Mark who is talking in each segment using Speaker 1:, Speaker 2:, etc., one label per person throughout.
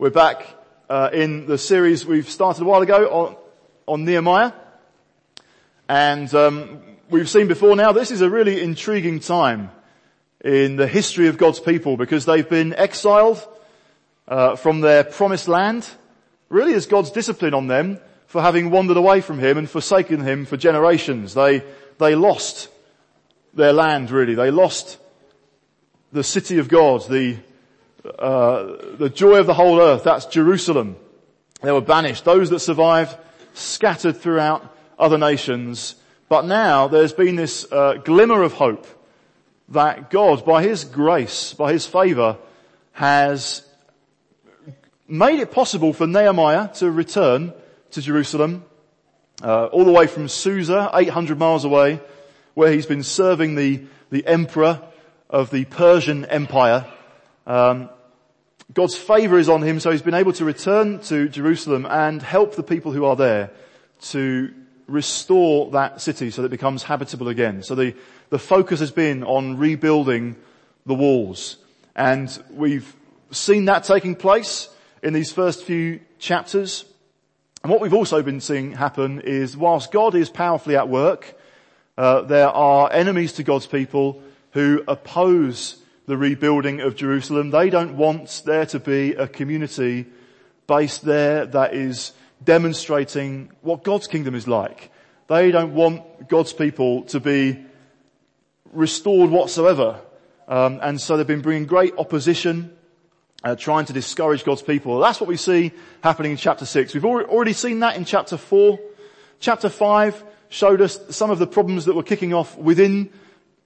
Speaker 1: We're back uh, in the series we've started a while ago on, on Nehemiah. And um, we've seen before now, this is a really intriguing time in the history of God's people because they've been exiled uh, from their promised land, really as God's discipline on them for having wandered away from Him and forsaken Him for generations. They, they lost their land really. They lost the city of God, the uh, the joy of the whole earth, that's Jerusalem. They were banished. Those that survived scattered throughout other nations. But now there's been this uh, glimmer of hope that God, by His grace, by His favour, has made it possible for Nehemiah to return to Jerusalem, uh, all the way from Susa, 800 miles away, where he's been serving the, the emperor of the Persian Empire. Um, God's favour is on him, so he's been able to return to Jerusalem and help the people who are there to restore that city so that it becomes habitable again. So the, the focus has been on rebuilding the walls. And we've seen that taking place in these first few chapters. And what we've also been seeing happen is whilst God is powerfully at work, uh, there are enemies to God's people who oppose the rebuilding of Jerusalem. They don't want there to be a community based there that is demonstrating what God's kingdom is like. They don't want God's people to be restored whatsoever. Um, and so they've been bringing great opposition, uh, trying to discourage God's people. That's what we see happening in chapter 6. We've already seen that in chapter 4. Chapter 5 showed us some of the problems that were kicking off within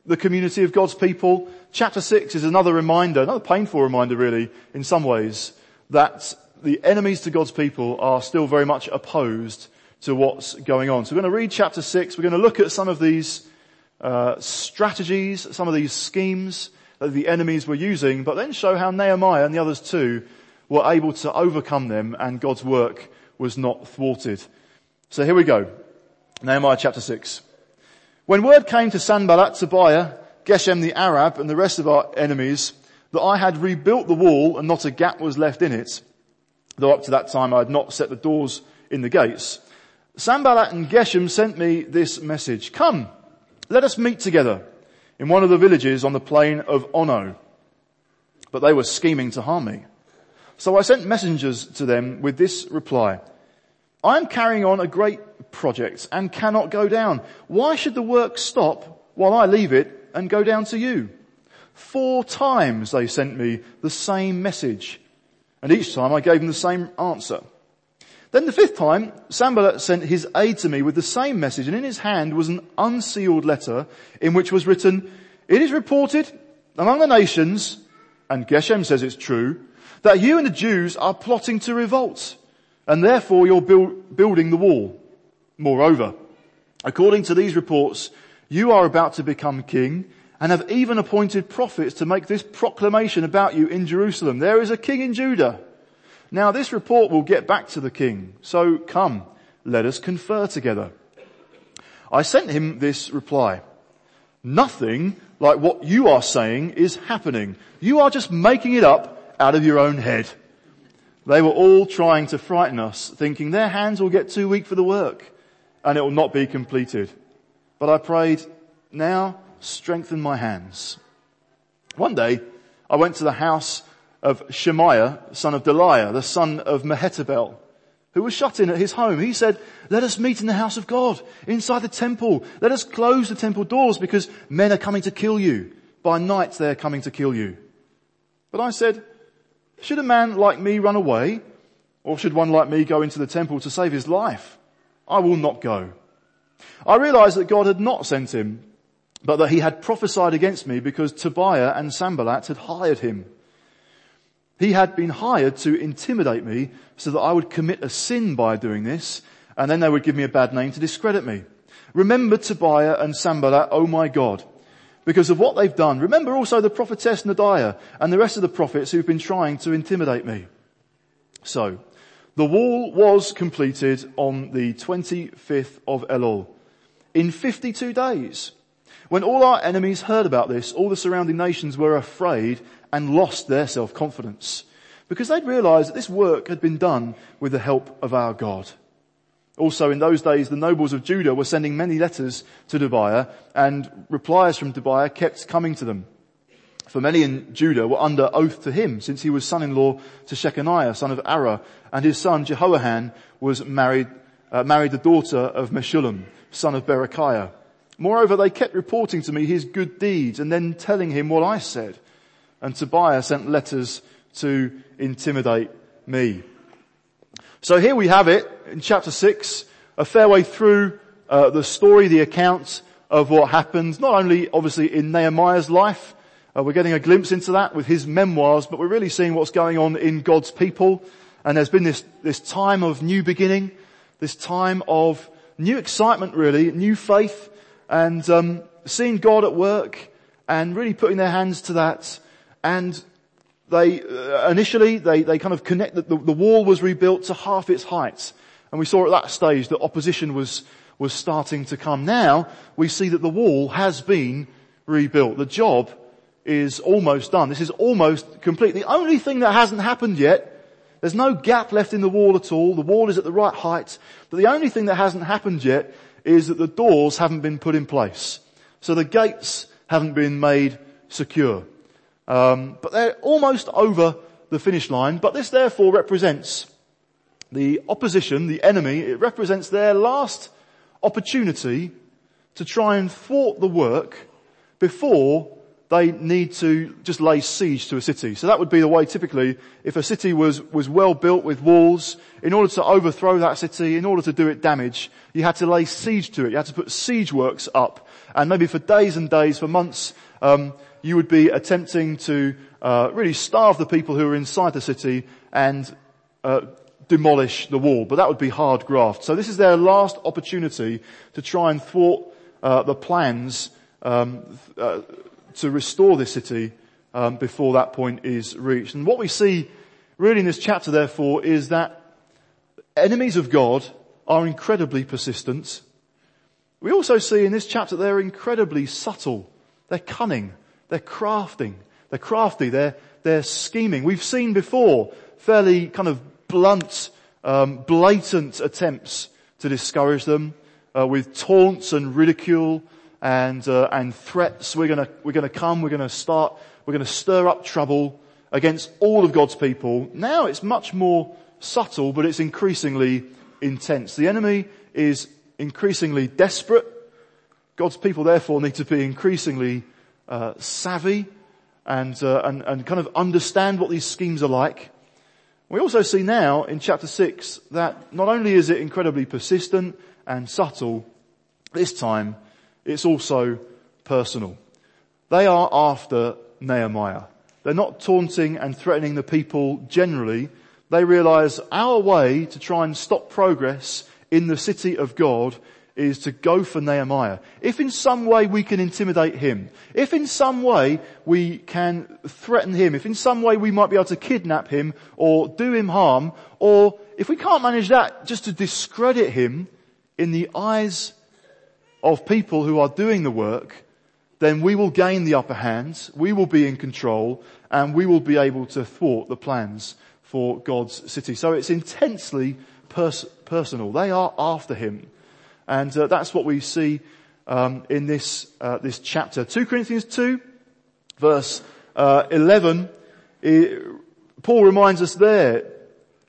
Speaker 1: the community of God's people. Chapter 6 is another reminder, another painful reminder really, in some ways, that the enemies to God's people are still very much opposed to what's going on. So we're going to read chapter 6. We're going to look at some of these uh, strategies, some of these schemes that the enemies were using, but then show how Nehemiah and the others too were able to overcome them and God's work was not thwarted. So here we go. Nehemiah chapter 6. When word came to Sanballat, Tobiah, Geshem the Arab and the rest of our enemies that I had rebuilt the wall and not a gap was left in it, though up to that time I had not set the doors in the gates, Sanballat and Geshem sent me this message. Come, let us meet together in one of the villages on the plain of Ono. But they were scheming to harm me. So I sent messengers to them with this reply. I am carrying on a great project and cannot go down. Why should the work stop while I leave it and go down to you? Four times they sent me the same message and each time I gave them the same answer. Then the fifth time, Sanballat sent his aide to me with the same message and in his hand was an unsealed letter in which was written, it is reported among the nations, and Geshem says it's true, that you and the Jews are plotting to revolt and therefore you're build, building the wall. Moreover, according to these reports, you are about to become king and have even appointed prophets to make this proclamation about you in Jerusalem. There is a king in Judah. Now this report will get back to the king. So come, let us confer together. I sent him this reply. Nothing like what you are saying is happening. You are just making it up out of your own head. They were all trying to frighten us, thinking their hands will get too weak for the work and it will not be completed. But I prayed, now strengthen my hands. One day, I went to the house of Shemaiah, son of Delaiah, the son of Mehetabel, who was shut in at his home. He said, let us meet in the house of God, inside the temple. Let us close the temple doors because men are coming to kill you. By night they are coming to kill you. But I said, should a man like me run away? Or should one like me go into the temple to save his life? I will not go. I realized that God had not sent him, but that he had prophesied against me because Tobiah and Sanballat had hired him. He had been hired to intimidate me so that I would commit a sin by doing this, and then they would give me a bad name to discredit me. Remember Tobiah and Sanballat, oh my God, because of what they've done. Remember also the prophetess Noadiah and the rest of the prophets who've been trying to intimidate me. So, the wall was completed on the 25th of Elul in 52 days. When all our enemies heard about this, all the surrounding nations were afraid and lost their self-confidence because they'd realized that this work had been done with the help of our God. Also in those days, the nobles of Judah were sending many letters to Tobiah and replies from Tobiah kept coming to them. For many in Judah were under oath to him since he was son-in-law to Shechaniah, son of Arah, and his son Jehoahan was married, uh, married the daughter of Meshullam, son of Berechiah. Moreover, they kept reporting to me his good deeds and then telling him what I said. And Tobiah sent letters to intimidate me. So here we have it in chapter six, a fair way through uh, the story, the account of what happens, not only obviously in Nehemiah's life, uh, we're getting a glimpse into that with his memoirs, but we're really seeing what's going on in God's people. And there's been this, this time of new beginning, this time of new excitement really, new faith, and um, seeing God at work and really putting their hands to that. And they, uh, initially, they, they kind of connect, the, the wall was rebuilt to half its height. And we saw at that stage that opposition was, was starting to come. Now, we see that the wall has been rebuilt. The job is almost done. This is almost complete. The only thing that hasn't happened yet, there's no gap left in the wall at all. The wall is at the right height. But the only thing that hasn't happened yet is that the doors haven't been put in place. So the gates haven't been made secure. Um, but they're almost over the finish line. But this therefore represents the opposition, the enemy. It represents their last opportunity to try and thwart the work before they need to just lay siege to a city. So that would be the way typically, if a city was, was well built with walls, in order to overthrow that city, in order to do it damage, you had to lay siege to it. You had to put siege works up. And maybe for days and days, for months, um, you would be attempting to uh, really starve the people who are inside the city and uh, demolish the wall. But that would be hard graft. So this is their last opportunity to try and thwart uh, the plans um, uh, to restore this city um, before that point is reached. And what we see really in this chapter, therefore, is that enemies of God are incredibly persistent. We also see in this chapter they're incredibly subtle. They're cunning. They're crafting. They're crafty. They're, they're scheming. We've seen before fairly kind of blunt, um, blatant attempts to discourage them uh, with taunts and ridicule and uh, and threats. We're gonna we're gonna come. We're gonna start. We're gonna stir up trouble against all of God's people. Now it's much more subtle, but it's increasingly intense. The enemy is increasingly desperate. God's people therefore need to be increasingly uh, savvy and, uh, and, and kind of understand what these schemes are like. We also see now in chapter six that not only is it incredibly persistent and subtle, this time it's also personal. They are after Nehemiah. They're not taunting and threatening the people generally. They realize our way to try and stop progress in the city of God is to go for Nehemiah. If in some way we can intimidate him, if in some way we can threaten him, if in some way we might be able to kidnap him or do him harm, or if we can't manage that, just to discredit him in the eyes of people who are doing the work, then we will gain the upper hand, we will be in control, and we will be able to thwart the plans for God's city. So it's intensely pers- personal. They are after him. And uh, that's what we see um, in this, uh, this chapter. 2 Corinthians 2, verse uh, 11, it, Paul reminds us there,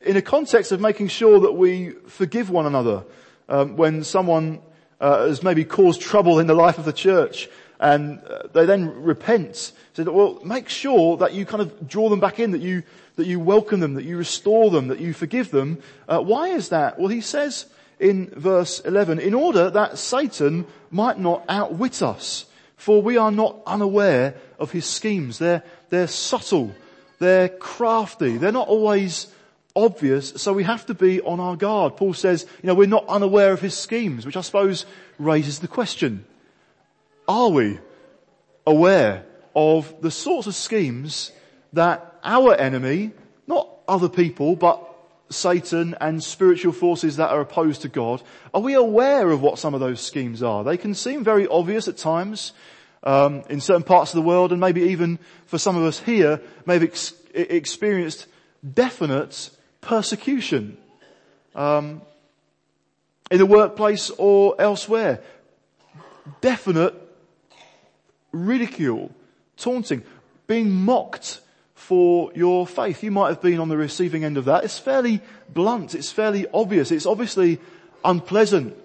Speaker 1: in a context of making sure that we forgive one another um, when someone uh, has maybe caused trouble in the life of the church and uh, they then repent. That, well, make sure that you kind of draw them back in, that you, that you welcome them, that you restore them, that you forgive them. Uh, why is that? Well, he says in verse 11, in order that Satan might not outwit us, for we are not unaware of his schemes. They're, they're subtle. They're crafty. They're not always obvious, so we have to be on our guard. Paul says, you know, we're not unaware of his schemes, which I suppose raises the question, are we aware of the sorts of schemes that our enemy, not other people, but Satan and spiritual forces that are opposed to God, are we aware of what some of those schemes are? They can seem very obvious at times, um, in certain parts of the world and maybe even for some of us here may have ex- experienced definite persecution. Um, in the workplace or elsewhere. Definite ridicule, taunting, being mocked for your faith. You might have been on the receiving end of that. It's fairly blunt. It's fairly obvious. It's obviously unpleasant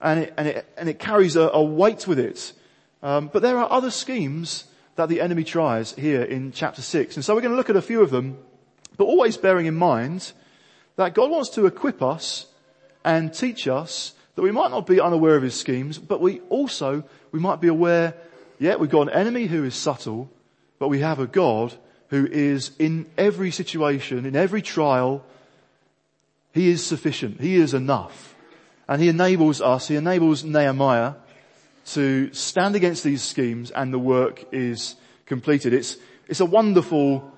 Speaker 1: and it, and it, and it carries a, a weight with it. Um, but there are other schemes that the enemy tries here in chapter six. And so we're going to look at a few of them, but always bearing in mind that God wants to equip us and teach us that we might not be unaware of his schemes, but we also, we might be aware, yeah, we've got an enemy who is subtle, but we have a God who is in every situation, in every trial, he is sufficient. He is enough. And he enables us, he enables Nehemiah to stand against these schemes and the work is completed. It's, it's a wonderful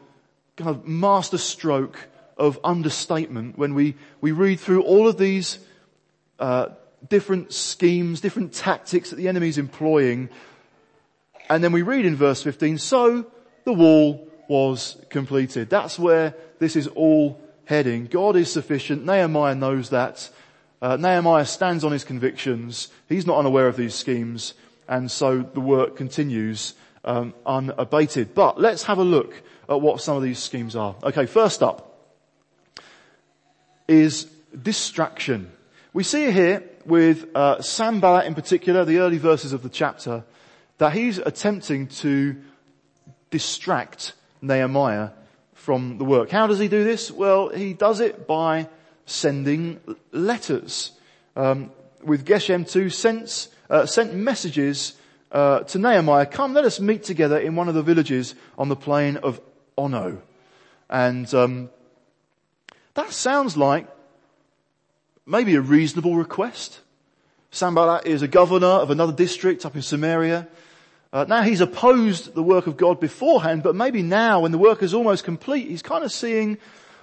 Speaker 1: kind of master stroke of understatement when we, we read through all of these uh, different schemes, different tactics that the enemy is employing. And then we read in verse 15, so the wall was completed. That's where this is all heading. God is sufficient. Nehemiah knows that. Uh, Nehemiah stands on his convictions. He's not unaware of these schemes. And so the work continues um, unabated. But let's have a look at what some of these schemes are. Okay, first up is distraction. We see here with uh, Sanballat in particular, the early verses of the chapter, that he's attempting to distract Nehemiah from the work. How does he do this? Well, he does it by sending letters. Um, with Geshem too, sent, uh, sent messages uh, to Nehemiah, come let us meet together in one of the villages on the plain of Ono. And um, that sounds like maybe a reasonable request. Sanballat is a governor of another district up in Samaria. Uh, now he's opposed the work of God beforehand, but maybe now when the work is almost complete, he's kind of seeing,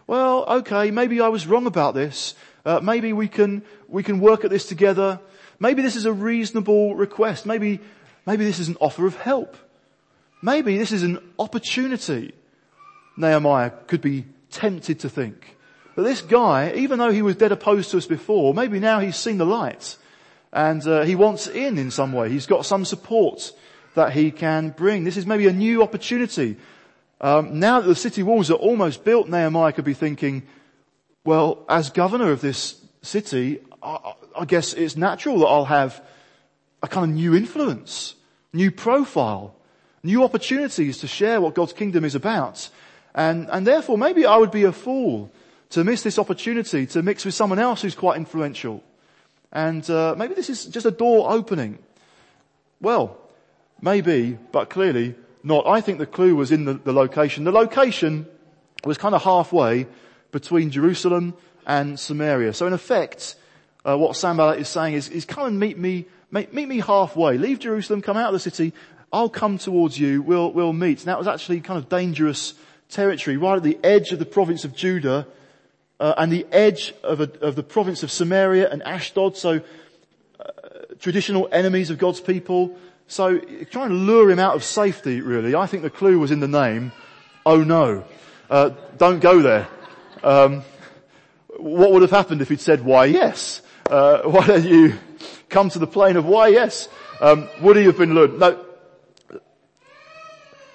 Speaker 1: well, okay, maybe I was wrong about this. Uh, maybe we can, we can work at this together. Maybe this is a reasonable request. Maybe, maybe this is an offer of help. Maybe this is an opportunity. Nehemiah could be tempted to think. But this guy, even though he was dead opposed to us before, maybe now he's seen the light and uh, he wants in in some way. He's got some support that he can bring. This is maybe a new opportunity. Um, now that the city walls are almost built, Nehemiah could be thinking, well, as governor of this city, I, I guess it's natural that I'll have a kind of new influence, new profile, new opportunities to share what God's kingdom is about. And, and therefore maybe I would be a fool to miss this opportunity to mix with someone else who's quite influential. And uh, maybe this is just a door opening. Well, maybe, but clearly not. I think the clue was in the, the location. The location was kind of halfway between Jerusalem and Samaria. So in effect, uh, what Sanballat is saying is, is come and meet me, meet, meet me halfway. Leave Jerusalem, come out of the city. I'll come towards you. We'll, we'll meet. Now it was actually kind of dangerous territory, right at the edge of the province of Judah, uh, and the edge of, a, of, the province of Samaria and Ashdod, so uh, traditional enemies of God's people. So trying to lure him out of safety, really. I think the clue was in the name. Oh no, uh, don't go there. Um, what would have happened if he'd said, "Why yes"? Uh, why don't you come to the plain of why yes? Um, would he have been lured? No.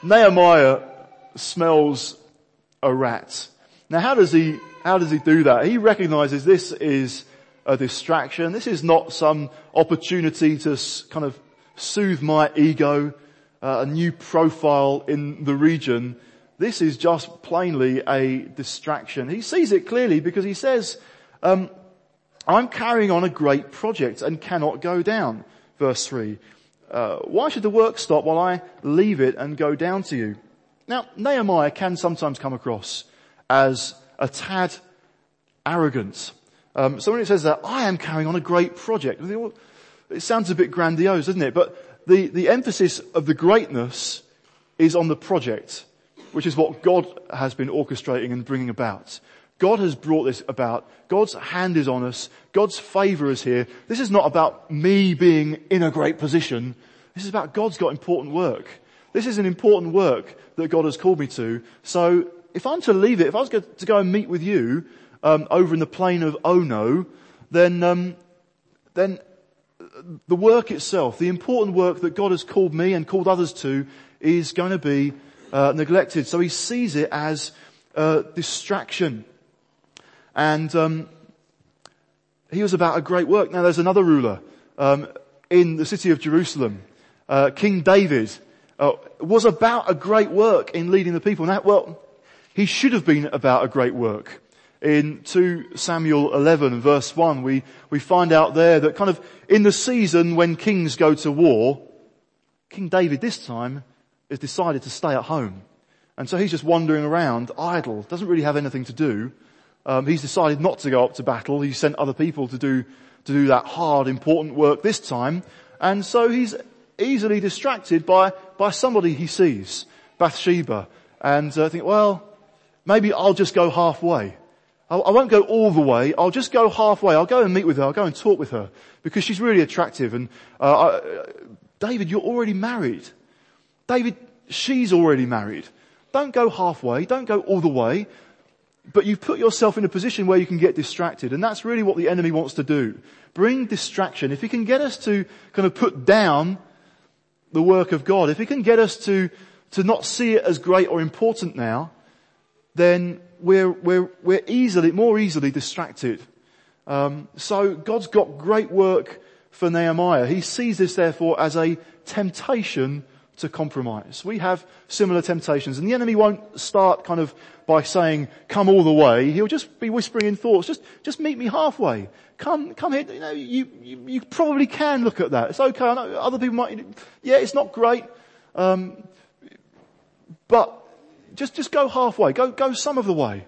Speaker 1: Nehemiah smells a rat. Now, how does he how does he do that? He recognizes this is a distraction. This is not some opportunity to kind of soothe my ego, uh, a new profile in the region. This is just plainly a distraction. He sees it clearly because he says, um, I'm carrying on a great project and cannot go down. Verse three. Uh, why should the work stop while I leave it and go down to you? Now, Nehemiah can sometimes come across as a tad arrogant. Um, so when it says that, I am carrying on a great project, it sounds a bit grandiose, doesn't it? But the, the emphasis of the greatness is on the project, which is what God has been orchestrating and bringing about. God has brought this about. God's hand is on us. God's favor is here. This is not about me being in a great position. This is about God's got important work. This is an important work that God has called me to. So if I'm to leave it, if I was to go and meet with you um, over in the plain of Ono, then um, then the work itself, the important work that God has called me and called others to, is going to be uh, neglected. So he sees it as a distraction, and um, he was about a great work. Now there's another ruler um, in the city of Jerusalem, uh, King David, uh, was about a great work in leading the people. Now, well, he should have been about a great work. In 2 Samuel 11 verse 1, we, we find out there that kind of in the season when kings go to war, King David this time has decided to stay at home. And so he's just wandering around idle, doesn't really have anything to do. Um, he's decided not to go up to battle. He sent other people to do to do that hard, important work this time. And so he's easily distracted by by somebody he sees, Bathsheba, and uh, think, well, maybe I'll just go halfway. I won't go all the way. I'll just go halfway. I'll go and meet with her. I'll go and talk with her because she's really attractive. And uh, I, David, you're already married. David, she's already married. Don't go halfway. Don't go all the way but you put yourself in a position where you can get distracted. And that's really what the enemy wants to do. Bring distraction. If he can get us to kind of put down the work of God, if he can get us to, to not see it as great or important now, then we're, we're, we're easily, more easily distracted. Um, so God's got great work for Nehemiah. He sees this therefore as a temptation to compromise. We have similar temptations and the enemy won't start kind of by saying, come all the way. He'll just be whispering in thoughts, just, just meet me halfway. Come, come here. You know, you, you, you probably can look at that. It's okay. I know other people might, yeah, it's not great. Um, but just, just go halfway. Go, go some of the way.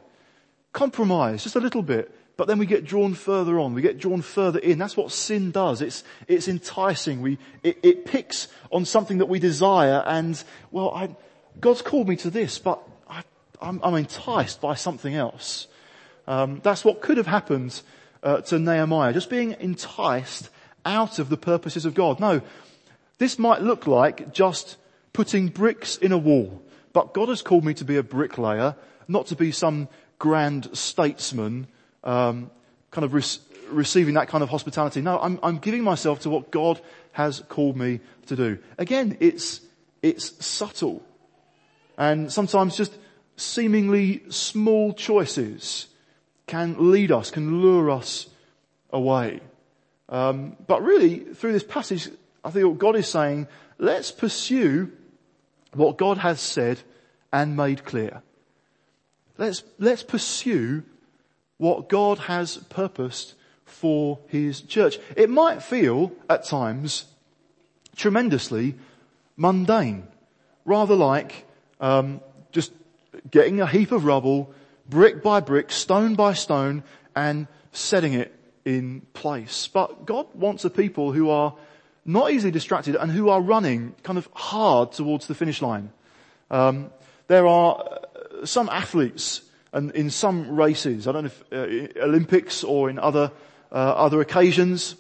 Speaker 1: Compromise just a little bit but then we get drawn further on. We get drawn further in. That's what sin does. It's, it's enticing. We, it, it picks on something that we desire and, well, I, God's called me to this, but I, am I'm enticed by something else. Um, that's what could have happened uh, to Nehemiah, just being enticed out of the purposes of God. No, this might look like just putting bricks in a wall, but God has called me to be a bricklayer, not to be some grand statesman um, kind of re- receiving that kind of hospitality. No, I'm, I'm giving myself to what God has called me to do. Again, it's, it's subtle. And sometimes just seemingly small choices can lead us, can lure us away. Um, but really, through this passage, I think what God is saying, let's pursue what God has said and made clear. Let's, let's pursue what God has purposed for His church. It might feel at times tremendously mundane, rather like um, just getting a heap of rubble, brick by brick, stone by stone, and setting it in place. But God wants a people who are not easily distracted and who are running kind of hard towards the finish line. Um, there are some athletes and in some races, I don't know if uh, Olympics or in other uh, other occasions,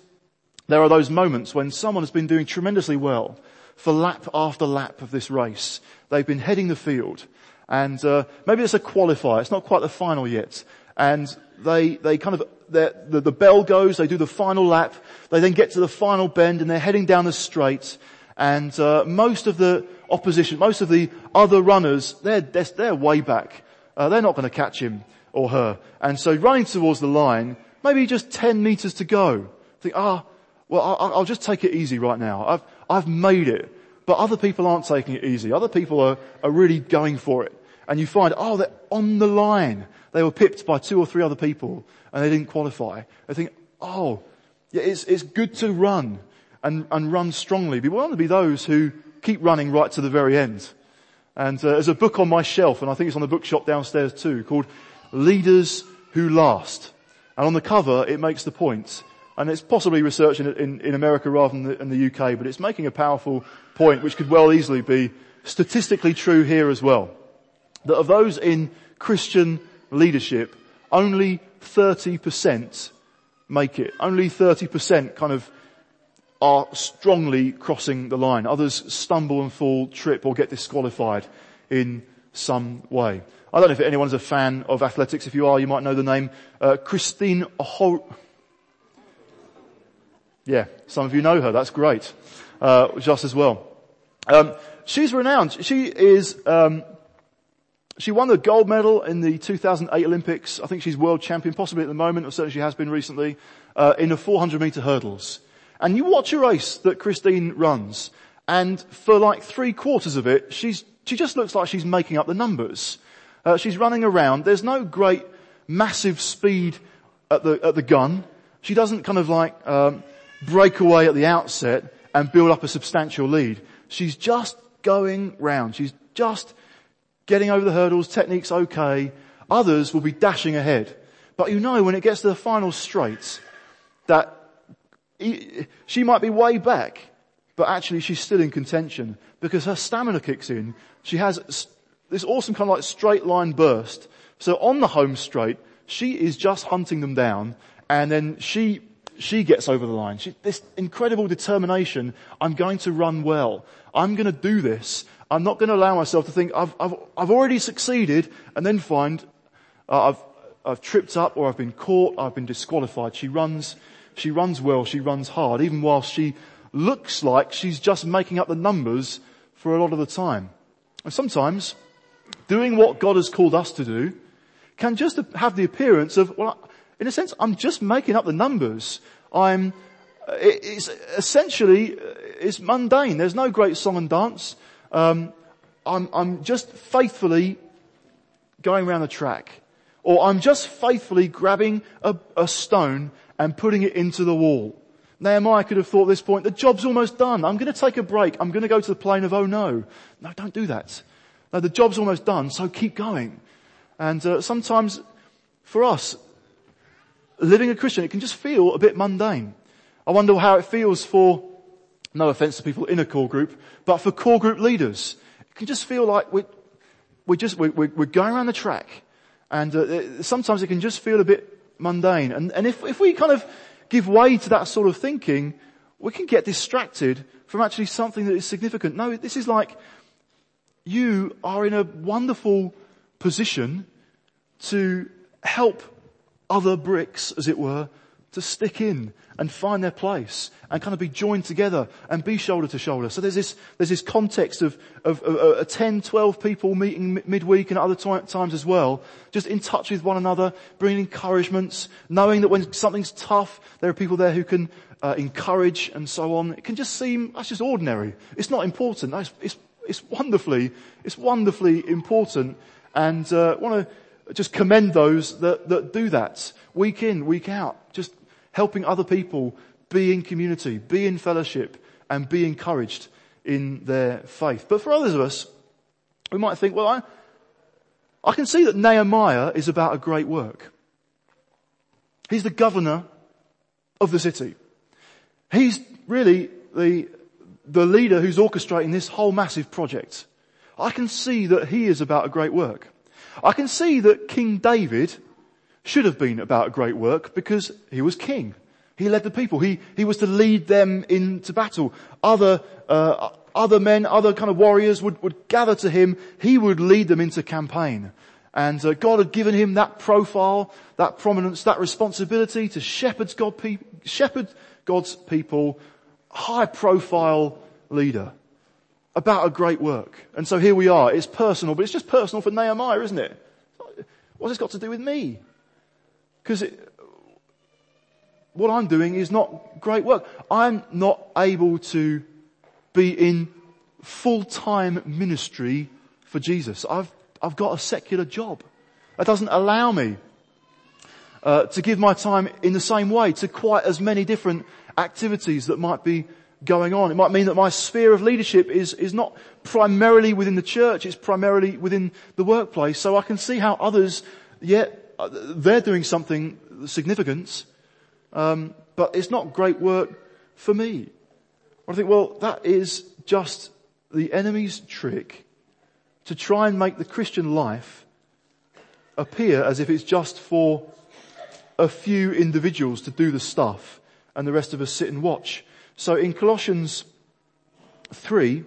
Speaker 1: there are those moments when someone has been doing tremendously well for lap after lap of this race. They've been heading the field, and uh, maybe it's a qualifier. It's not quite the final yet, and they they kind of the, the bell goes. They do the final lap. They then get to the final bend, and they're heading down the straight. And uh, most of the opposition, most of the other runners, they're they're, they're way back uh, they're not going to catch him or her. And so running towards the line, maybe just 10 meters to go. Think, ah, well, I'll, I'll just take it easy right now. I've, I've made it. But other people aren't taking it easy. Other people are, are really going for it. And you find, oh, they're on the line. They were pipped by two or three other people and they didn't qualify. I think, oh, yeah, it's, it's good to run and, and run strongly. But we want to be those who keep running right to the very end. And uh, there's a book on my shelf, and I think it's on the bookshop downstairs too, called Leaders Who Last. And on the cover, it makes the point. point, and it's possibly research in, in, in America rather than the, in the UK, but it's making a powerful point which could well easily be statistically true here as well. That of those in Christian leadership, only 30% make it. Only 30% kind of are strongly crossing the line. Others stumble and fall, trip or get disqualified in some way. I don't know if anyone's a fan of athletics. If you are, you might know the name uh, Christine Ho. Yeah, some of you know her. That's great. Uh, just as well. Um, she's renowned. She is. Um, she won the gold medal in the 2008 Olympics. I think she's world champion, possibly at the moment, or certainly she has been recently, uh, in the 400 meter hurdles. And you watch a race that Christine runs, and for like three quarters of it, she's, she just looks like she's making up the numbers. Uh, she's running around. There's no great massive speed at the, at the gun. She doesn't kind of like, um, break away at the outset and build up a substantial lead. She's just going round. She's just getting over the hurdles. Technique's okay. Others will be dashing ahead. But you know when it gets to the final straight that she might be way back, but actually she's still in contention because her stamina kicks in. She has this awesome kind of like straight line burst. So on the home straight, she is just hunting them down and then she, she gets over the line. She, this incredible determination. I'm going to run well. I'm going to do this. I'm not going to allow myself to think I've, I've, I've already succeeded and then find uh, I've, I've tripped up or I've been caught, I've been disqualified. She runs, she runs well, she runs hard, even while she looks like she's just making up the numbers for a lot of the time. And sometimes doing what God has called us to do can just have the appearance of, well, in a sense, I'm just making up the numbers. I'm, it's essentially, it's mundane. There's no great song and dance. Um, I'm, I'm just faithfully going around the track. Or I'm just faithfully grabbing a, a stone and putting it into the wall. Nehemiah could have thought at this point, the job's almost done. I'm going to take a break. I'm going to go to the plain of oh no. No, don't do that. No, the job's almost done, so keep going. And uh, sometimes for us, living a Christian, it can just feel a bit mundane. I wonder how it feels for, no offense to people in a core group, but for core group leaders. It can just feel like we're, we're just, we're, we're going around the track. And uh, sometimes it can just feel a bit mundane. And, and if, if we kind of give way to that sort of thinking, we can get distracted from actually something that is significant. No, this is like you are in a wonderful position to help other bricks, as it were, to stick in and find their place and kind of be joined together and be shoulder to shoulder. So there's this, there's this context of, of, of, of 10, 12 people meeting midweek and other t- times as well, just in touch with one another, bringing encouragements, knowing that when something's tough, there are people there who can uh, encourage and so on. It can just seem, that's just ordinary. It's not important. It's, it's it's wonderfully, it's wonderfully important and uh, want to just commend those that, that do that week in, week out, just helping other people be in community, be in fellowship and be encouraged in their faith. But for others of us, we might think, well, I, I can see that Nehemiah is about a great work. He's the governor of the city. He's really the the leader who's orchestrating this whole massive project. I can see that he is about a great work. I can see that King David should have been about a great work because he was king. He led the people. He, he was to lead them into battle. Other, uh, other men, other kind of warriors would, would gather to him. He would lead them into campaign. And uh, God had given him that profile, that prominence, that responsibility to shepherd, God pe- shepherd God's people high profile leader about a great work. And so here we are. It's personal, but it's just personal for Nehemiah, isn't it? What's this got to do with me? Because what I'm doing is not great work. I'm not able to be in full-time ministry for Jesus. I've, I've got a secular job. That doesn't allow me uh, to give my time in the same way to quite as many different activities that might be going on. It might mean that my sphere of leadership is, is not primarily within the church, it's primarily within the workplace. So I can see how others, yet they're doing something significant, um, but it's not great work for me. I think, well, that is just the enemy's trick to try and make the Christian life appear as if it's just for a few individuals to do the stuff and the rest of us sit and watch. So in Colossians 3,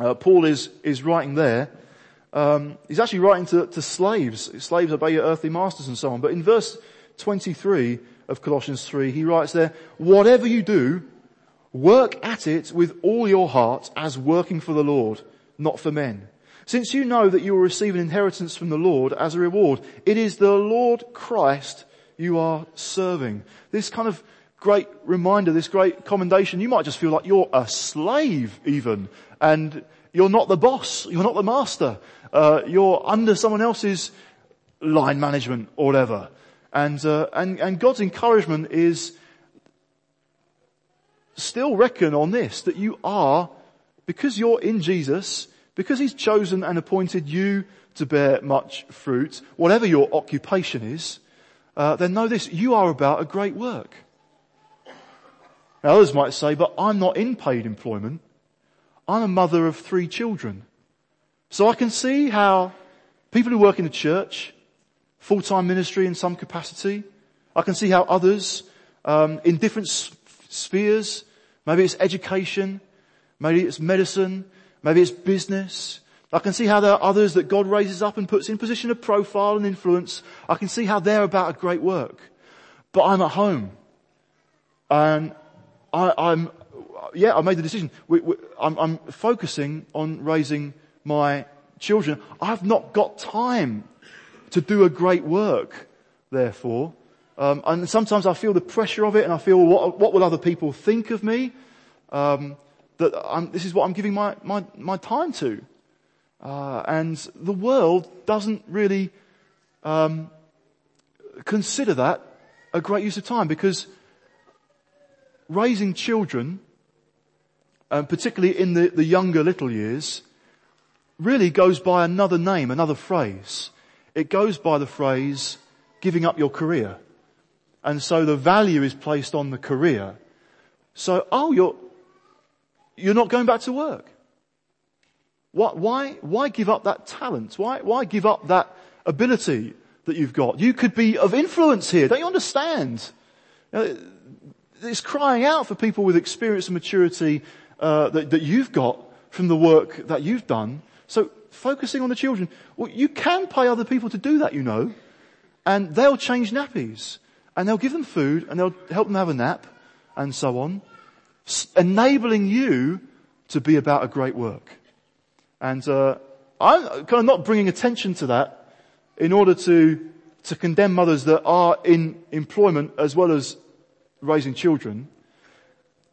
Speaker 1: uh, Paul is, is writing there, Um, he's actually writing to, to slaves. Slaves obey your earthly masters and so on. But in verse 23 of Colossians 3, he writes there, whatever you do, work at it with all your heart as working for the Lord, not for men. Since you know that you will receive an inheritance from the Lord as a reward, it is the Lord Christ you are serving. This kind of great reminder, this great commendation, you might just feel like you're a slave even, and you're not the boss, you're not the master, uh, you're under someone else's line management or whatever. And, uh, and, and God's encouragement is still reckon on this, that you are, because you're in Jesus, because He's chosen and appointed you to bear much fruit, whatever your occupation is, uh, then know this, you are about a great work. Now others might say, but I'm not in paid employment. I'm a mother of three children. So I can see how people who work in the church, full-time ministry in some capacity, I can see how others um, in different spheres, maybe it's education, maybe it's medicine, maybe it's business. I can see how there are others that God raises up and puts in position of profile and influence. I can see how they're about a great work. But I'm at home. And I, am yeah, I made the decision. We, we, I'm, I'm focusing on raising my children. I've not got time to do a great work, therefore. Um, and sometimes I feel the pressure of it and I feel what, what will other people think of me? Um, that I'm, this is what I'm giving my, my, my time to. Uh, and the world doesn't really um, consider that a great use of time because raising children, um, particularly in the, the younger little years, really goes by another name, another phrase. It goes by the phrase giving up your career. And so the value is placed on the career. So, oh, you're, you're not going back to work. Why, why, why give up that talent? Why, why give up that ability that you've got? You could be of influence here. Don't you understand? it's crying out for people with experience and maturity uh, that, that you've got from the work that you've done. So focusing on the children, well, you can pay other people to do that, you know, and they'll change nappies. And they'll give them food and they'll help them have a nap and so on, enabling you to be about a great work. And uh, I'm kind of not bringing attention to that in order to to condemn mothers that are in employment as well as raising children.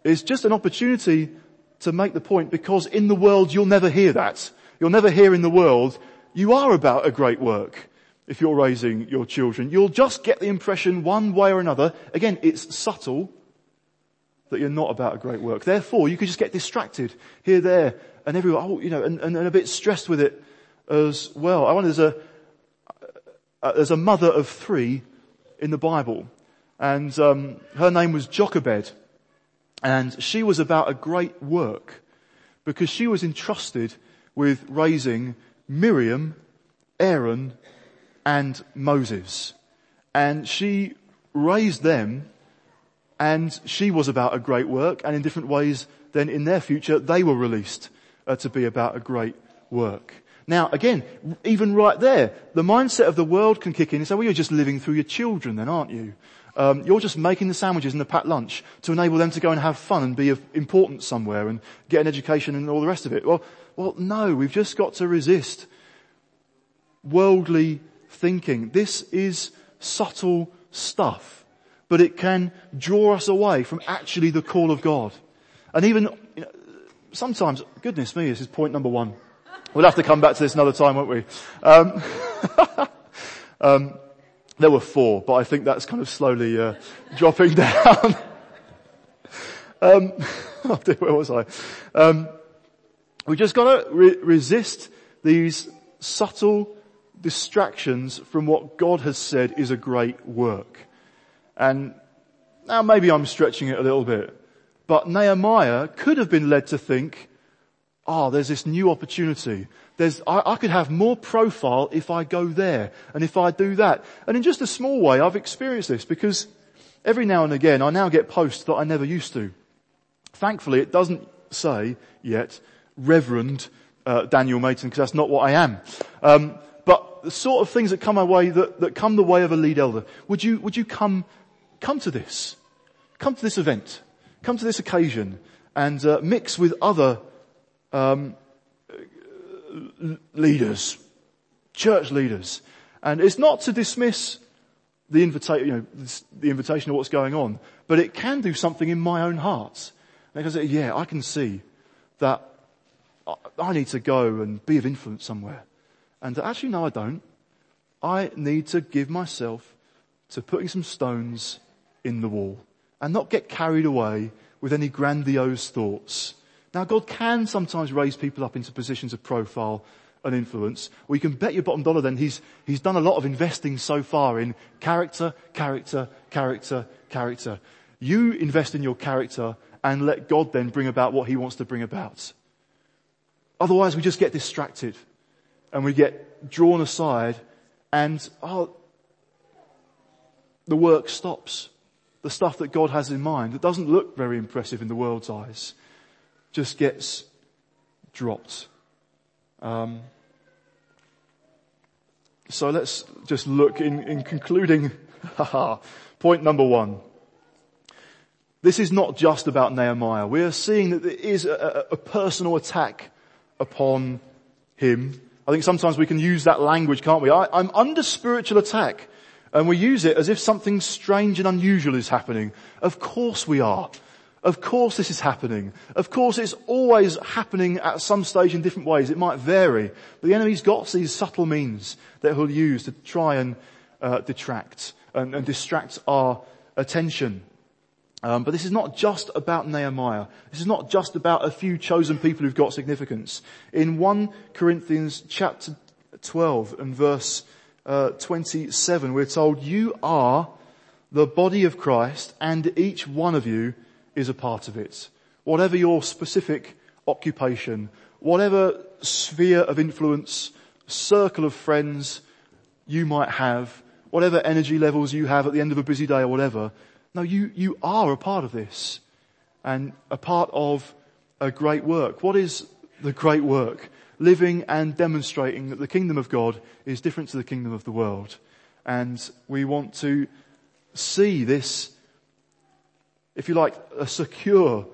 Speaker 1: Is just an opportunity to make the point because in the world you'll never hear that. You'll never hear in the world you are about a great work if you're raising your children. You'll just get the impression one way or another, again it's subtle, that you're not about a great work. Therefore you could just get distracted here, there and everywhere, oh, you know, and, and, and a bit stressed with it as well. I wonder there's a, uh, there's a mother of three in the Bible and um, her name was Jochebed, and she was about a great work because she was entrusted with raising Miriam, Aaron, and Moses, and she raised them, and she was about a great work, and in different ways, then in their future, they were released uh, to be about a great work. Now again, even right there, the mindset of the world can kick in and say, well you're just living through your children then, aren't you? Um, you're just making the sandwiches and the packed lunch to enable them to go and have fun and be of importance somewhere and get an education and all the rest of it. Well, well, no, we've just got to resist worldly thinking. This is subtle stuff, but it can draw us away from actually the call of God. And even you know, sometimes, goodness me, this is point number one. We'll have to come back to this another time, won't we? Um, um, there were four, but I think that's kind of slowly uh, dropping down. um, oh dear, where was I? Um, we just got to re- resist these subtle distractions from what God has said is a great work. And now maybe I'm stretching it a little bit, but Nehemiah could have been led to think, oh, there's this new opportunity. There's, I, I, could have more profile if I go there and if I do that. And in just a small way, I've experienced this because every now and again I now get posts that I never used to. Thankfully, it doesn't say yet Reverend uh, Daniel Mayton, because that's not what I am. Um, but the sort of things that come our way, that, that come the way of a lead elder. Would you, would you come, come to this? Come to this event. Come to this occasion and uh, mix with other um, leaders, church leaders. And it's not to dismiss the invitation, you know, the invitation of what's going on, but it can do something in my own heart. Because yeah, I can see that I need to go and be of influence somewhere. And actually, no, I don't. I need to give myself to putting some stones in the wall and not get carried away with any grandiose thoughts. Now God can sometimes raise people up into positions of profile and influence. You can bet your bottom dollar then he's, he's done a lot of investing so far in character, character, character, character. You invest in your character and let God then bring about what he wants to bring about. Otherwise we just get distracted and we get drawn aside and oh, the work stops. The stuff that God has in mind that doesn't look very impressive in the world's eyes just gets dropped. Um, so let's just look in, in concluding, point number one. This is not just about Nehemiah. We are seeing that there is a, a, personal attack upon him. I think sometimes we can use that language, can't we? I, I'm under spiritual attack. And we use it as if something strange and unusual is happening. Of course we are. Of course this is happening. Of course it's always happening at some stage in different ways. It might vary. But the enemy's got these subtle means that he'll use to try and uh, detract and, and, distract our attention. Um, but this is not just about Nehemiah. This is not just about a few chosen people who've got significance. In 1 Corinthians chapter 12 and verse uh, 27, we're told, you are the body of Christ and each one of you is a part of it. Whatever your specific occupation, whatever sphere of influence, circle of friends you might have, whatever energy levels you have at the end of a busy day or whatever, no, you, you are a part of this and a part of a great work. What is the great work? Living and demonstrating that the kingdom of God is different to the kingdom of the world. And we want to see this if you like, a secure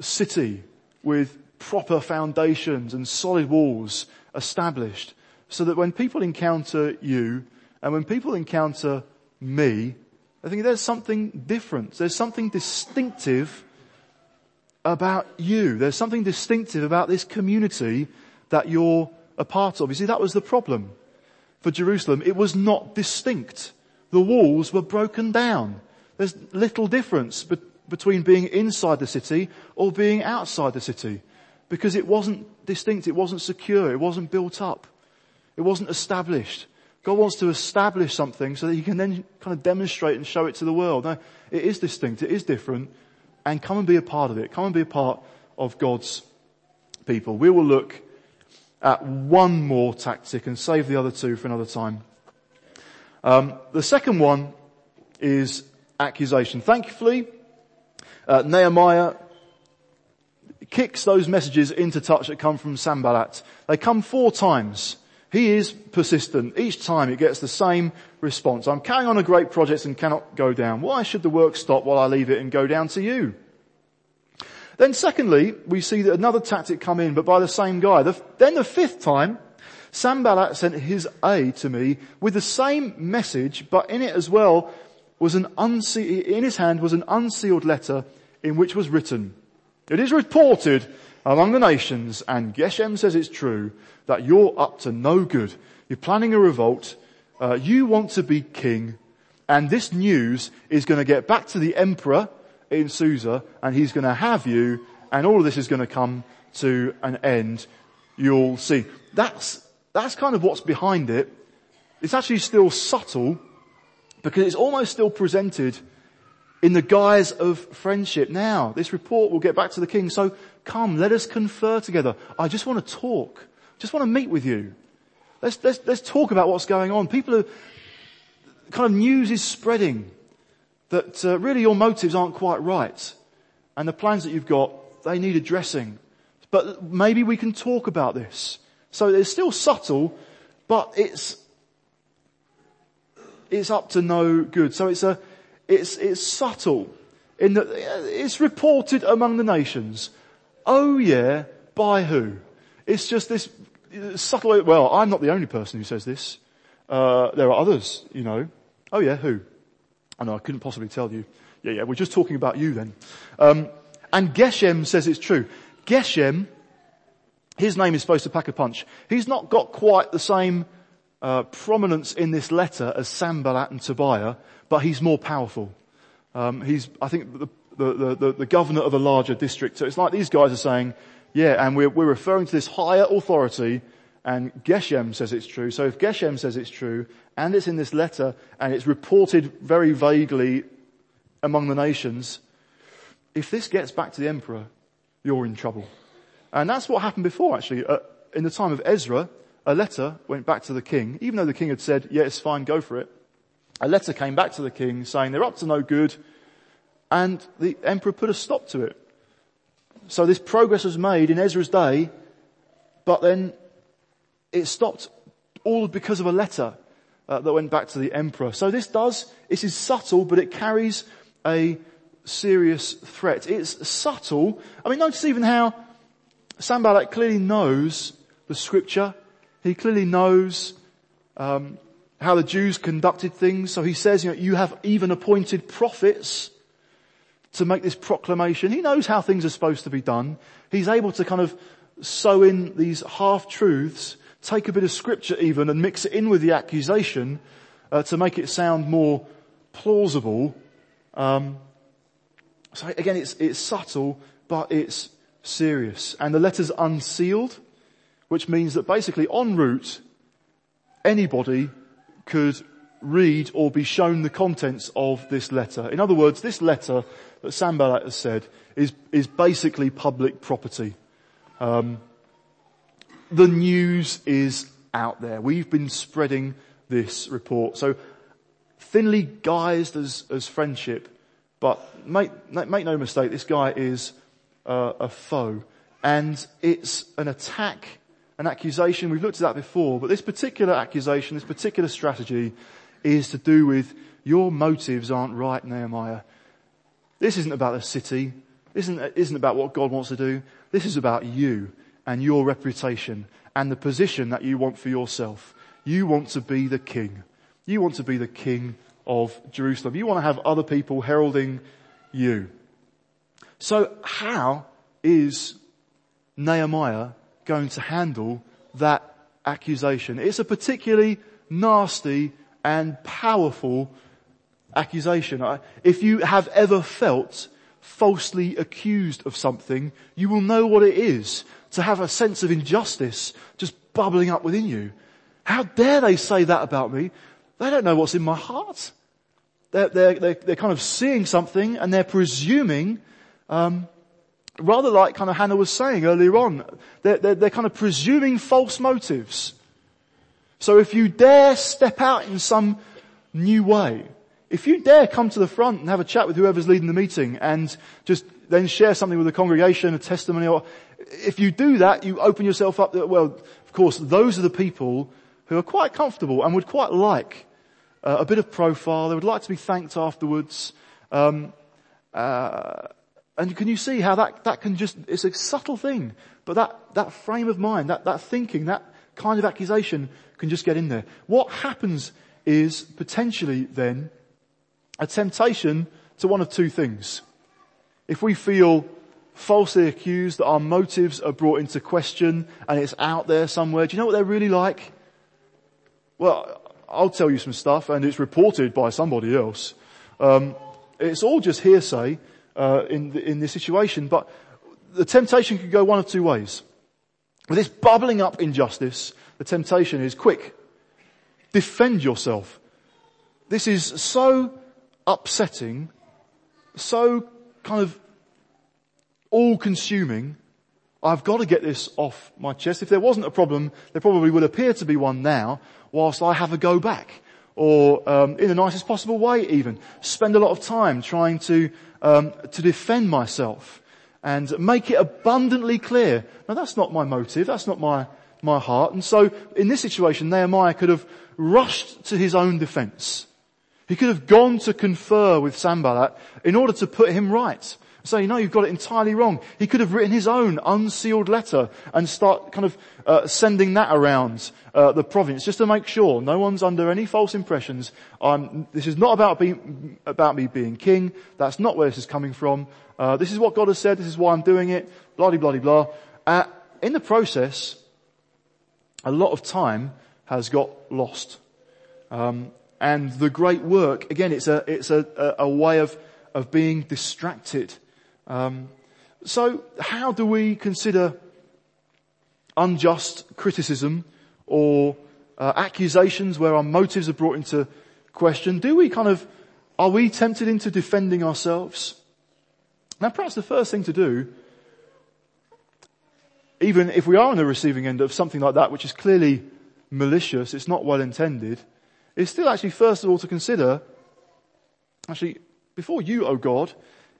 Speaker 1: city with proper foundations and solid walls established so that when people encounter you and when people encounter me, I think there's something different. There's something distinctive about you. There's something distinctive about this community that you're a part of. You see, that was the problem for Jerusalem. It was not distinct. The walls were broken down. There's little difference be- between being inside the city or being outside the city because it wasn't distinct, it wasn't secure, it wasn't built up, it wasn't established. God wants to establish something so that he can then kind of demonstrate and show it to the world. It is distinct, it is different, and come and be a part of it. Come and be a part of God's people. We will look at one more tactic and save the other two for another time. Um, the second one is accusation. Thankfully, uh, Nehemiah kicks those messages into touch that come from Sanballat. They come four times. He is persistent. Each time it gets the same response. I'm carrying on a great project and cannot go down. Why should the work stop while I leave it and go down to you? Then secondly, we see that another tactic come in, but by the same guy. The, then the fifth time, Sanballat sent his aide to me with the same message, but in it as well was an unse- in his hand was an unsealed letter in which was written, it is reported among the nations, and Geshem says it's true, that you're up to no good. You're planning a revolt. Uh, you want to be king. And this news is going to get back to the emperor in Susa, and he's going to have you, and all of this is going to come to an end. You'll see. That's, that's kind of what's behind it. It's actually still subtle, because it's almost still presented in the guise of friendship. Now, this report will get back to the king, so come, let us confer together. I just want to talk. Just want to meet with you. Let's, let's, let's talk about what's going on. People are, kind of news is spreading that uh, really your motives aren't quite right. And the plans that you've got, they need addressing. but maybe we can talk about this. So it's still subtle, but it's, it's up to no good. So it's a, it's, it's subtle in that it's reported among the nations. Oh yeah, by who? It's just this subtle, well, I'm not the only person who says this. Uh, there are others, you know. Oh yeah, who? I know, I couldn't possibly tell you. Yeah, yeah, we're just talking about you then. Um, and Geshem says it's true. Geshem, his name is supposed to pack a punch. He's not got quite the same uh, prominence in this letter as Sanballat and Tobiah, but he's more powerful. Um, he's, I think, the, the, the, the, governor of a larger district. So it's like these guys are saying, yeah, and we're, we're referring to this higher authority, and Geshem says it's true. So if Geshem says it's true, and it's in this letter, and it's reported very vaguely among the nations, if this gets back to the emperor, you're in trouble. And that's what happened before actually. Uh, in the time of Ezra, a letter went back to the king, even though the king had said, yeah, fine, go for it. A letter came back to the king saying they're up to no good, and the emperor put a stop to it. So this progress was made in Ezra's day, but then it stopped all because of a letter uh, that went back to the emperor. So this does, this is subtle, but it carries a serious threat. It's subtle. I mean, notice even how Sanballat clearly knows the scripture. He clearly knows um, how the Jews conducted things. So he says, you know, you have even appointed prophets to make this proclamation. He knows how things are supposed to be done. He's able to kind of sow in these half truths, take a bit of scripture even and mix it in with the accusation uh, to make it sound more plausible. Um, so again, it's, it's subtle, but it's serious. And the letter's unsealed, which means that basically en route, anybody could read or be shown the contents of this letter. In other words, this letter that Sanballat has said is, is basically public property. Um, the news is out there. We've been spreading this report. So thinly guised as, as friendship, but make, make no mistake, this guy is uh, a foe. And it's an attack, an accusation. We've looked at that before, but this particular accusation, this particular strategy is to do with your motives aren't right, Nehemiah. This isn't about the city. This isn't, isn't about what God wants to do. This is about you and your reputation and the position that you want for yourself. You want to be the king. You want to be the king of Jerusalem. You want to have other people heralding you. So how is Nehemiah going to handle that accusation? It's a particularly nasty and powerful accusation. If you have ever felt falsely accused of something, you will know what it is to have a sense of injustice just bubbling up within you. How dare they say that about me? They don't know what's in my heart. They're, they're, they're, they're kind of seeing something and they're presuming, um, rather like kind of Hannah was saying earlier on, they're, they're, they're kind of presuming false motives. So if you dare step out in some new way, if you dare come to the front and have a chat with whoever's leading the meeting and just then share something with the congregation, a testimony, or if you do that, you open yourself up that, well, of course, those are the people who are quite comfortable and would quite like uh, a bit of profile. They would like to be thanked afterwards. Um, uh, and can you see how that, that can just, it's a subtle thing, but that, that frame of mind, that, that thinking, that kind of accusation can just get in there. What happens is potentially then a temptation to one of two things. If we feel falsely accused, that our motives are brought into question and it's out there somewhere, do you know what they're really like? Well, I'll tell you some stuff and it's reported by somebody else. Um, it's all just hearsay uh, in, the, in this situation, but the temptation could go one of two ways. With this bubbling up injustice, the temptation is quick. Defend yourself. This is so upsetting, so kind of all consuming. I've got to get this off my chest. If there wasn't a problem, there probably would appear to be one now whilst I have a go back. Or um, in the nicest possible way even. Spend a lot of time trying to, um, to defend myself. and make it abundantly clear. Now that's not my motive. That's not my, my heart. And so in this situation, Nehemiah could have rushed to his own defense. He could have gone to confer with Sanballat in order to put him right. Say, no, you've got it entirely wrong. He could have written his own unsealed letter and start kind of uh, sending that around uh, the province just to make sure no one's under any false impressions. This is not about, being, about me being king. That's not where this is coming from. Uh, this is what God has said. This is why I'm doing it. Blah, blah, blah, blah. Uh, in the process, a lot of time has got lost. Um, and the great work, again, it's a, it's a, a way of, of being distracted. Um, so how do we consider unjust criticism or uh, accusations where our motives are brought into question? Do we kind of, are we tempted into defending ourselves? Now perhaps the first thing to do, even if we are on the receiving end of something like that, which is clearly malicious, it's not well intended, is still actually first of all to consider, actually, before you, O oh God,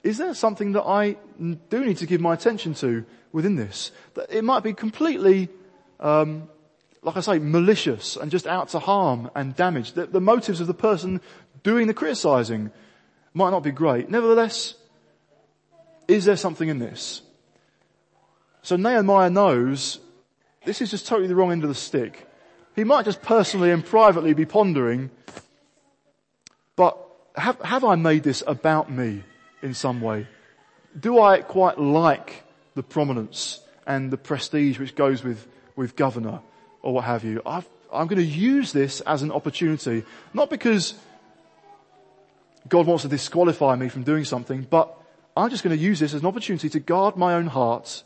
Speaker 1: is there something that I do need to give my attention to within this? That it might be completely, um, like I say, malicious and just out to harm and damage. The, the motives of the person doing the criticizing might not be great. Nevertheless, is there something in this? So Nehemiah knows this is just totally the wrong end of the stick. He might just personally and privately be pondering, but have, have I made this about me? In some way? Do I quite like the prominence and the prestige which goes with, with governor or what have you? i am going to use this as an opportunity, not because God wants to disqualify me from doing something, but I'm just going to use this as an opportunity to guard my own heart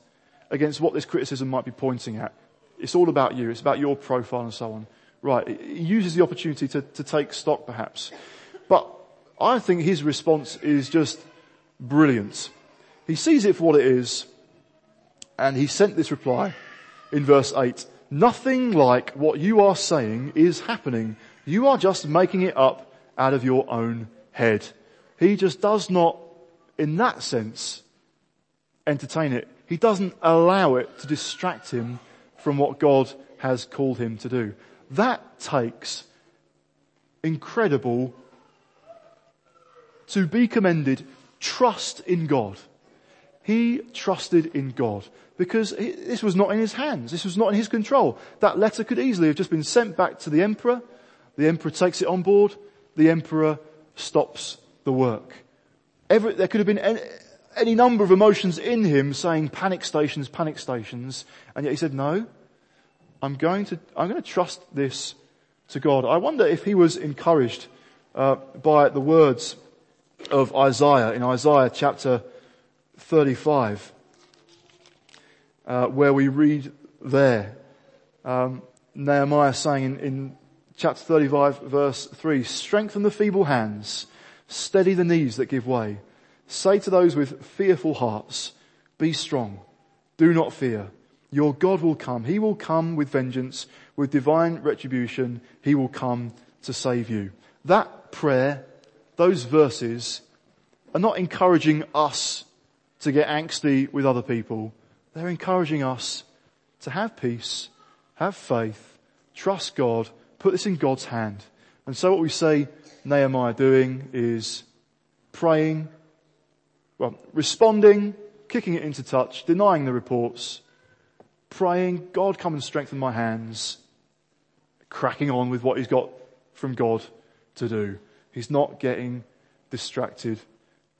Speaker 1: against what this criticism might be pointing at. It's all about you. It's about your profile and so on. Right. He uses the opportunity to, to take stock perhaps. But I think his response is just brilliant. He sees it for what it is, and he sent this reply in verse 8. Nothing like what you are saying is happening. You are just making it up out of your own head. He just does not, in that sense, entertain it. He doesn't allow it to distract him from what God has called him to do. That takes incredible to be commended trust in God. He trusted in God because this was not in his hands. This was not in his control. That letter could easily have just been sent back to the emperor. The emperor takes it on board. The emperor stops the work. Every, there could have been any, any number of emotions in him saying panic stations, panic stations. And yet he said, no, I'm going to, I'm going to trust this to God. I wonder if he was encouraged uh, by the words of Isaiah, in Isaiah chapter 35, uh, where we read there, um, Nehemiah saying in, in chapter 35 verse 3, strengthen the feeble hands, steady the knees that give way. Say to those with fearful hearts, be strong, do not fear. Your God will come. He will come with vengeance, with divine retribution. He will come to save you. That prayer those verses are not encouraging us to get angsty with other people. They're encouraging us to have peace, have faith, trust God, put this in God's hand. And so what we say Nehemiah doing is praying, well, responding, kicking it into touch, denying the reports, praying, God come and strengthen my hands, cracking on with what he's got from God to do. He's not getting distracted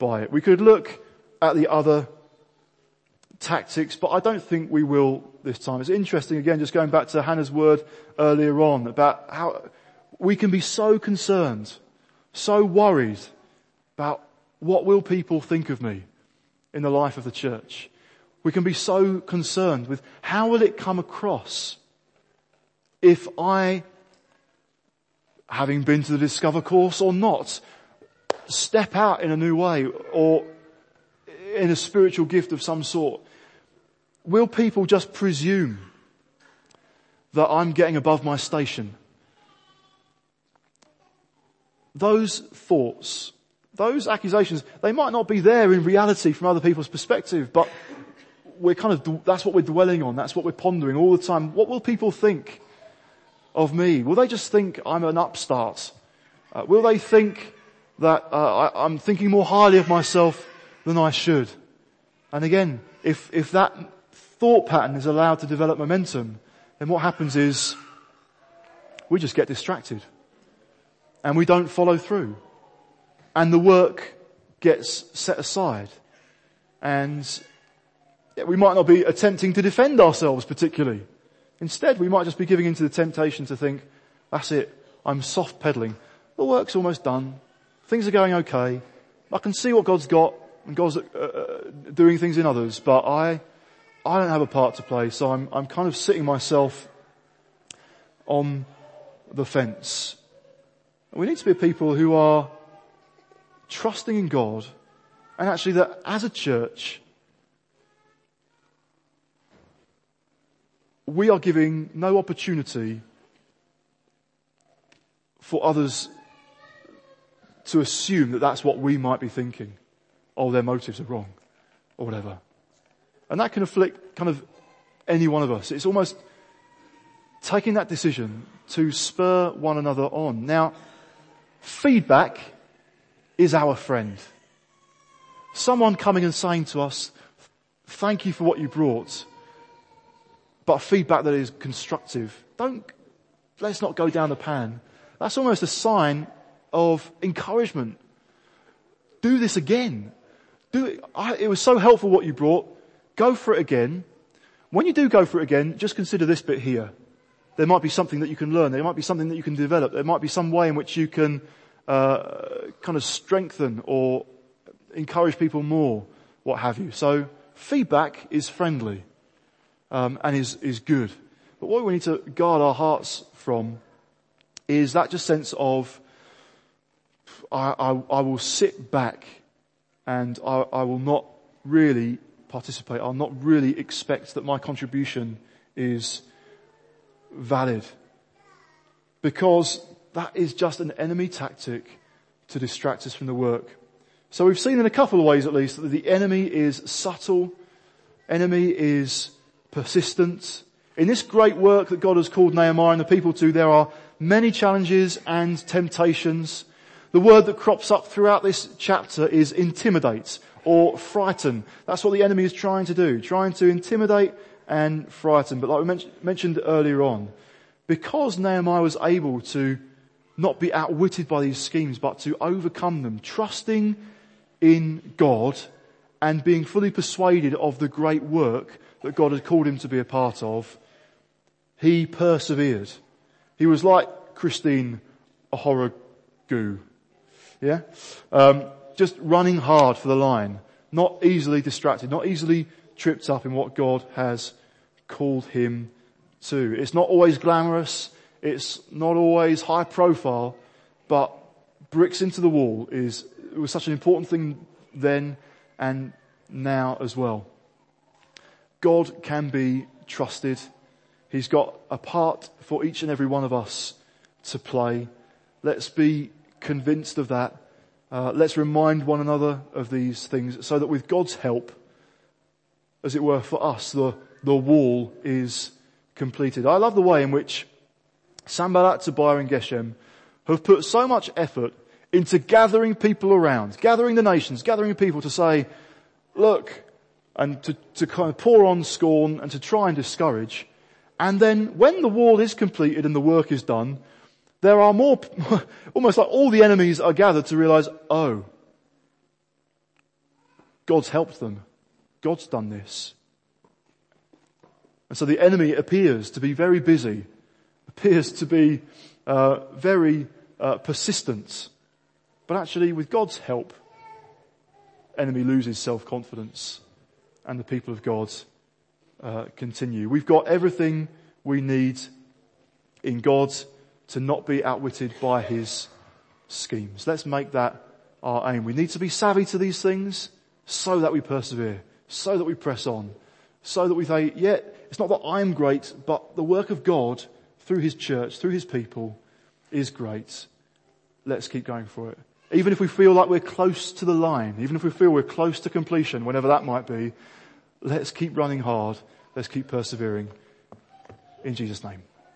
Speaker 1: by it. We could look at the other tactics, but I don't think we will this time. It's interesting again, just going back to Hannah's word earlier on about how we can be so concerned, so worried about what will people think of me in the life of the church. We can be so concerned with how will it come across if I having been to the Discover course or not, step out in a new way or in a spiritual gift of some sort? Will people just presume that I'm getting above my station? Those thoughts, those accusations, they might not be there in reality from other people's perspective, but we're kind of, that's what we're dwelling on. That's what we're pondering all the time. What will people think of me? Will they just think I'm an upstart? Uh, will they think that uh, I, I'm thinking more highly of myself than I should? And again, if, if that thought pattern is allowed to develop momentum, then what happens is we just get distracted and we don't follow through and the work gets set aside and we might not be attempting to defend ourselves particularly. Instead, we might just be giving into the temptation to think, that's it, I'm soft pedaling. The work's almost done. Things are going okay. I can see what God's got and God's uh, uh, doing things in others, but I, I don't have a part to play, so I'm, I'm kind of sitting myself on the fence. We need to be people who are trusting in God and actually that as a church, we are giving no opportunity for others to assume that that's what we might be thinking. Oh, their motives are wrong or whatever. And that can afflict kind of any one of us. It's almost taking that decision to spur one another on. Now, feedback is our friend. Someone coming and saying to us, thank you for what you brought but feedback that is constructive. Don't, let's not go down the pan. That's almost a sign of encouragement. Do this again. Do it. I, it was so helpful what you brought. Go for it again. When you do go for it again, just consider this bit here. There might be something that you can learn. There might be something that you can develop. There might be some way in which you can uh, kind of strengthen or encourage people more, what have you. So feedback is friendly um, and is, is good. But what we need to guard our hearts from is that just sense of I, I, I will sit back and I, I will not really participate. I'll not really expect that my contribution is valid. Because that is just an enemy tactic to distract us from the work. So we've seen in a couple of ways at least that the enemy is subtle, enemy is persistent. In this great work that God has called Nehemiah and the people to, there are many challenges and temptations. The word that crops up throughout this chapter is intimidate or frighten. That's what the enemy is trying to do, trying to intimidate and frighten. But like we mentioned earlier on, because Nehemiah was able to not be outwitted by these schemes, but to overcome them, trusting in God and being fully persuaded of the great work that God had called him to be a part of, he persevered. He was like Christine Ohuruogu. Yeah? Um, just running hard for the line. Not easily distracted, not easily tripped up in what God has called him to. It's not always glamorous. It's not always high profile, but bricks into the wall is, was such an important thing then and now as well. God can be trusted. He's got a part for each and every one of us to play. Let's be convinced of that. Uh, let's remind one another of these things so that with God's help, as it were, for us, the, the wall is completed. I love the way in which Sanballat, Tobiah and Geshem have put so much effort into gathering people around, gathering the nations, gathering people to say, look, and to, to kind of pour on scorn and to try and discourage. And then when the wall is completed and the work is done, there are more, almost like all the enemies are gathered to realize, oh, God's helped them. God's done this. And so the enemy appears to be very busy, appears to be uh, very uh, persistent. But actually, with God's help, enemy loses self-confidence and the people of God uh, continue. We've got everything we need in God to not be outwitted by his schemes. Let's make that our aim. We need to be savvy to these things so that we persevere, so that we press on, so that we say, yeah, it's not that I'm great, but the work of God through his church, through his people is great. Let's keep going for it. Even if we feel like we're close to the line, even if we feel we're close to completion, whenever that might be, Let's keep running hard. Let's keep persevering. In Jesus' name.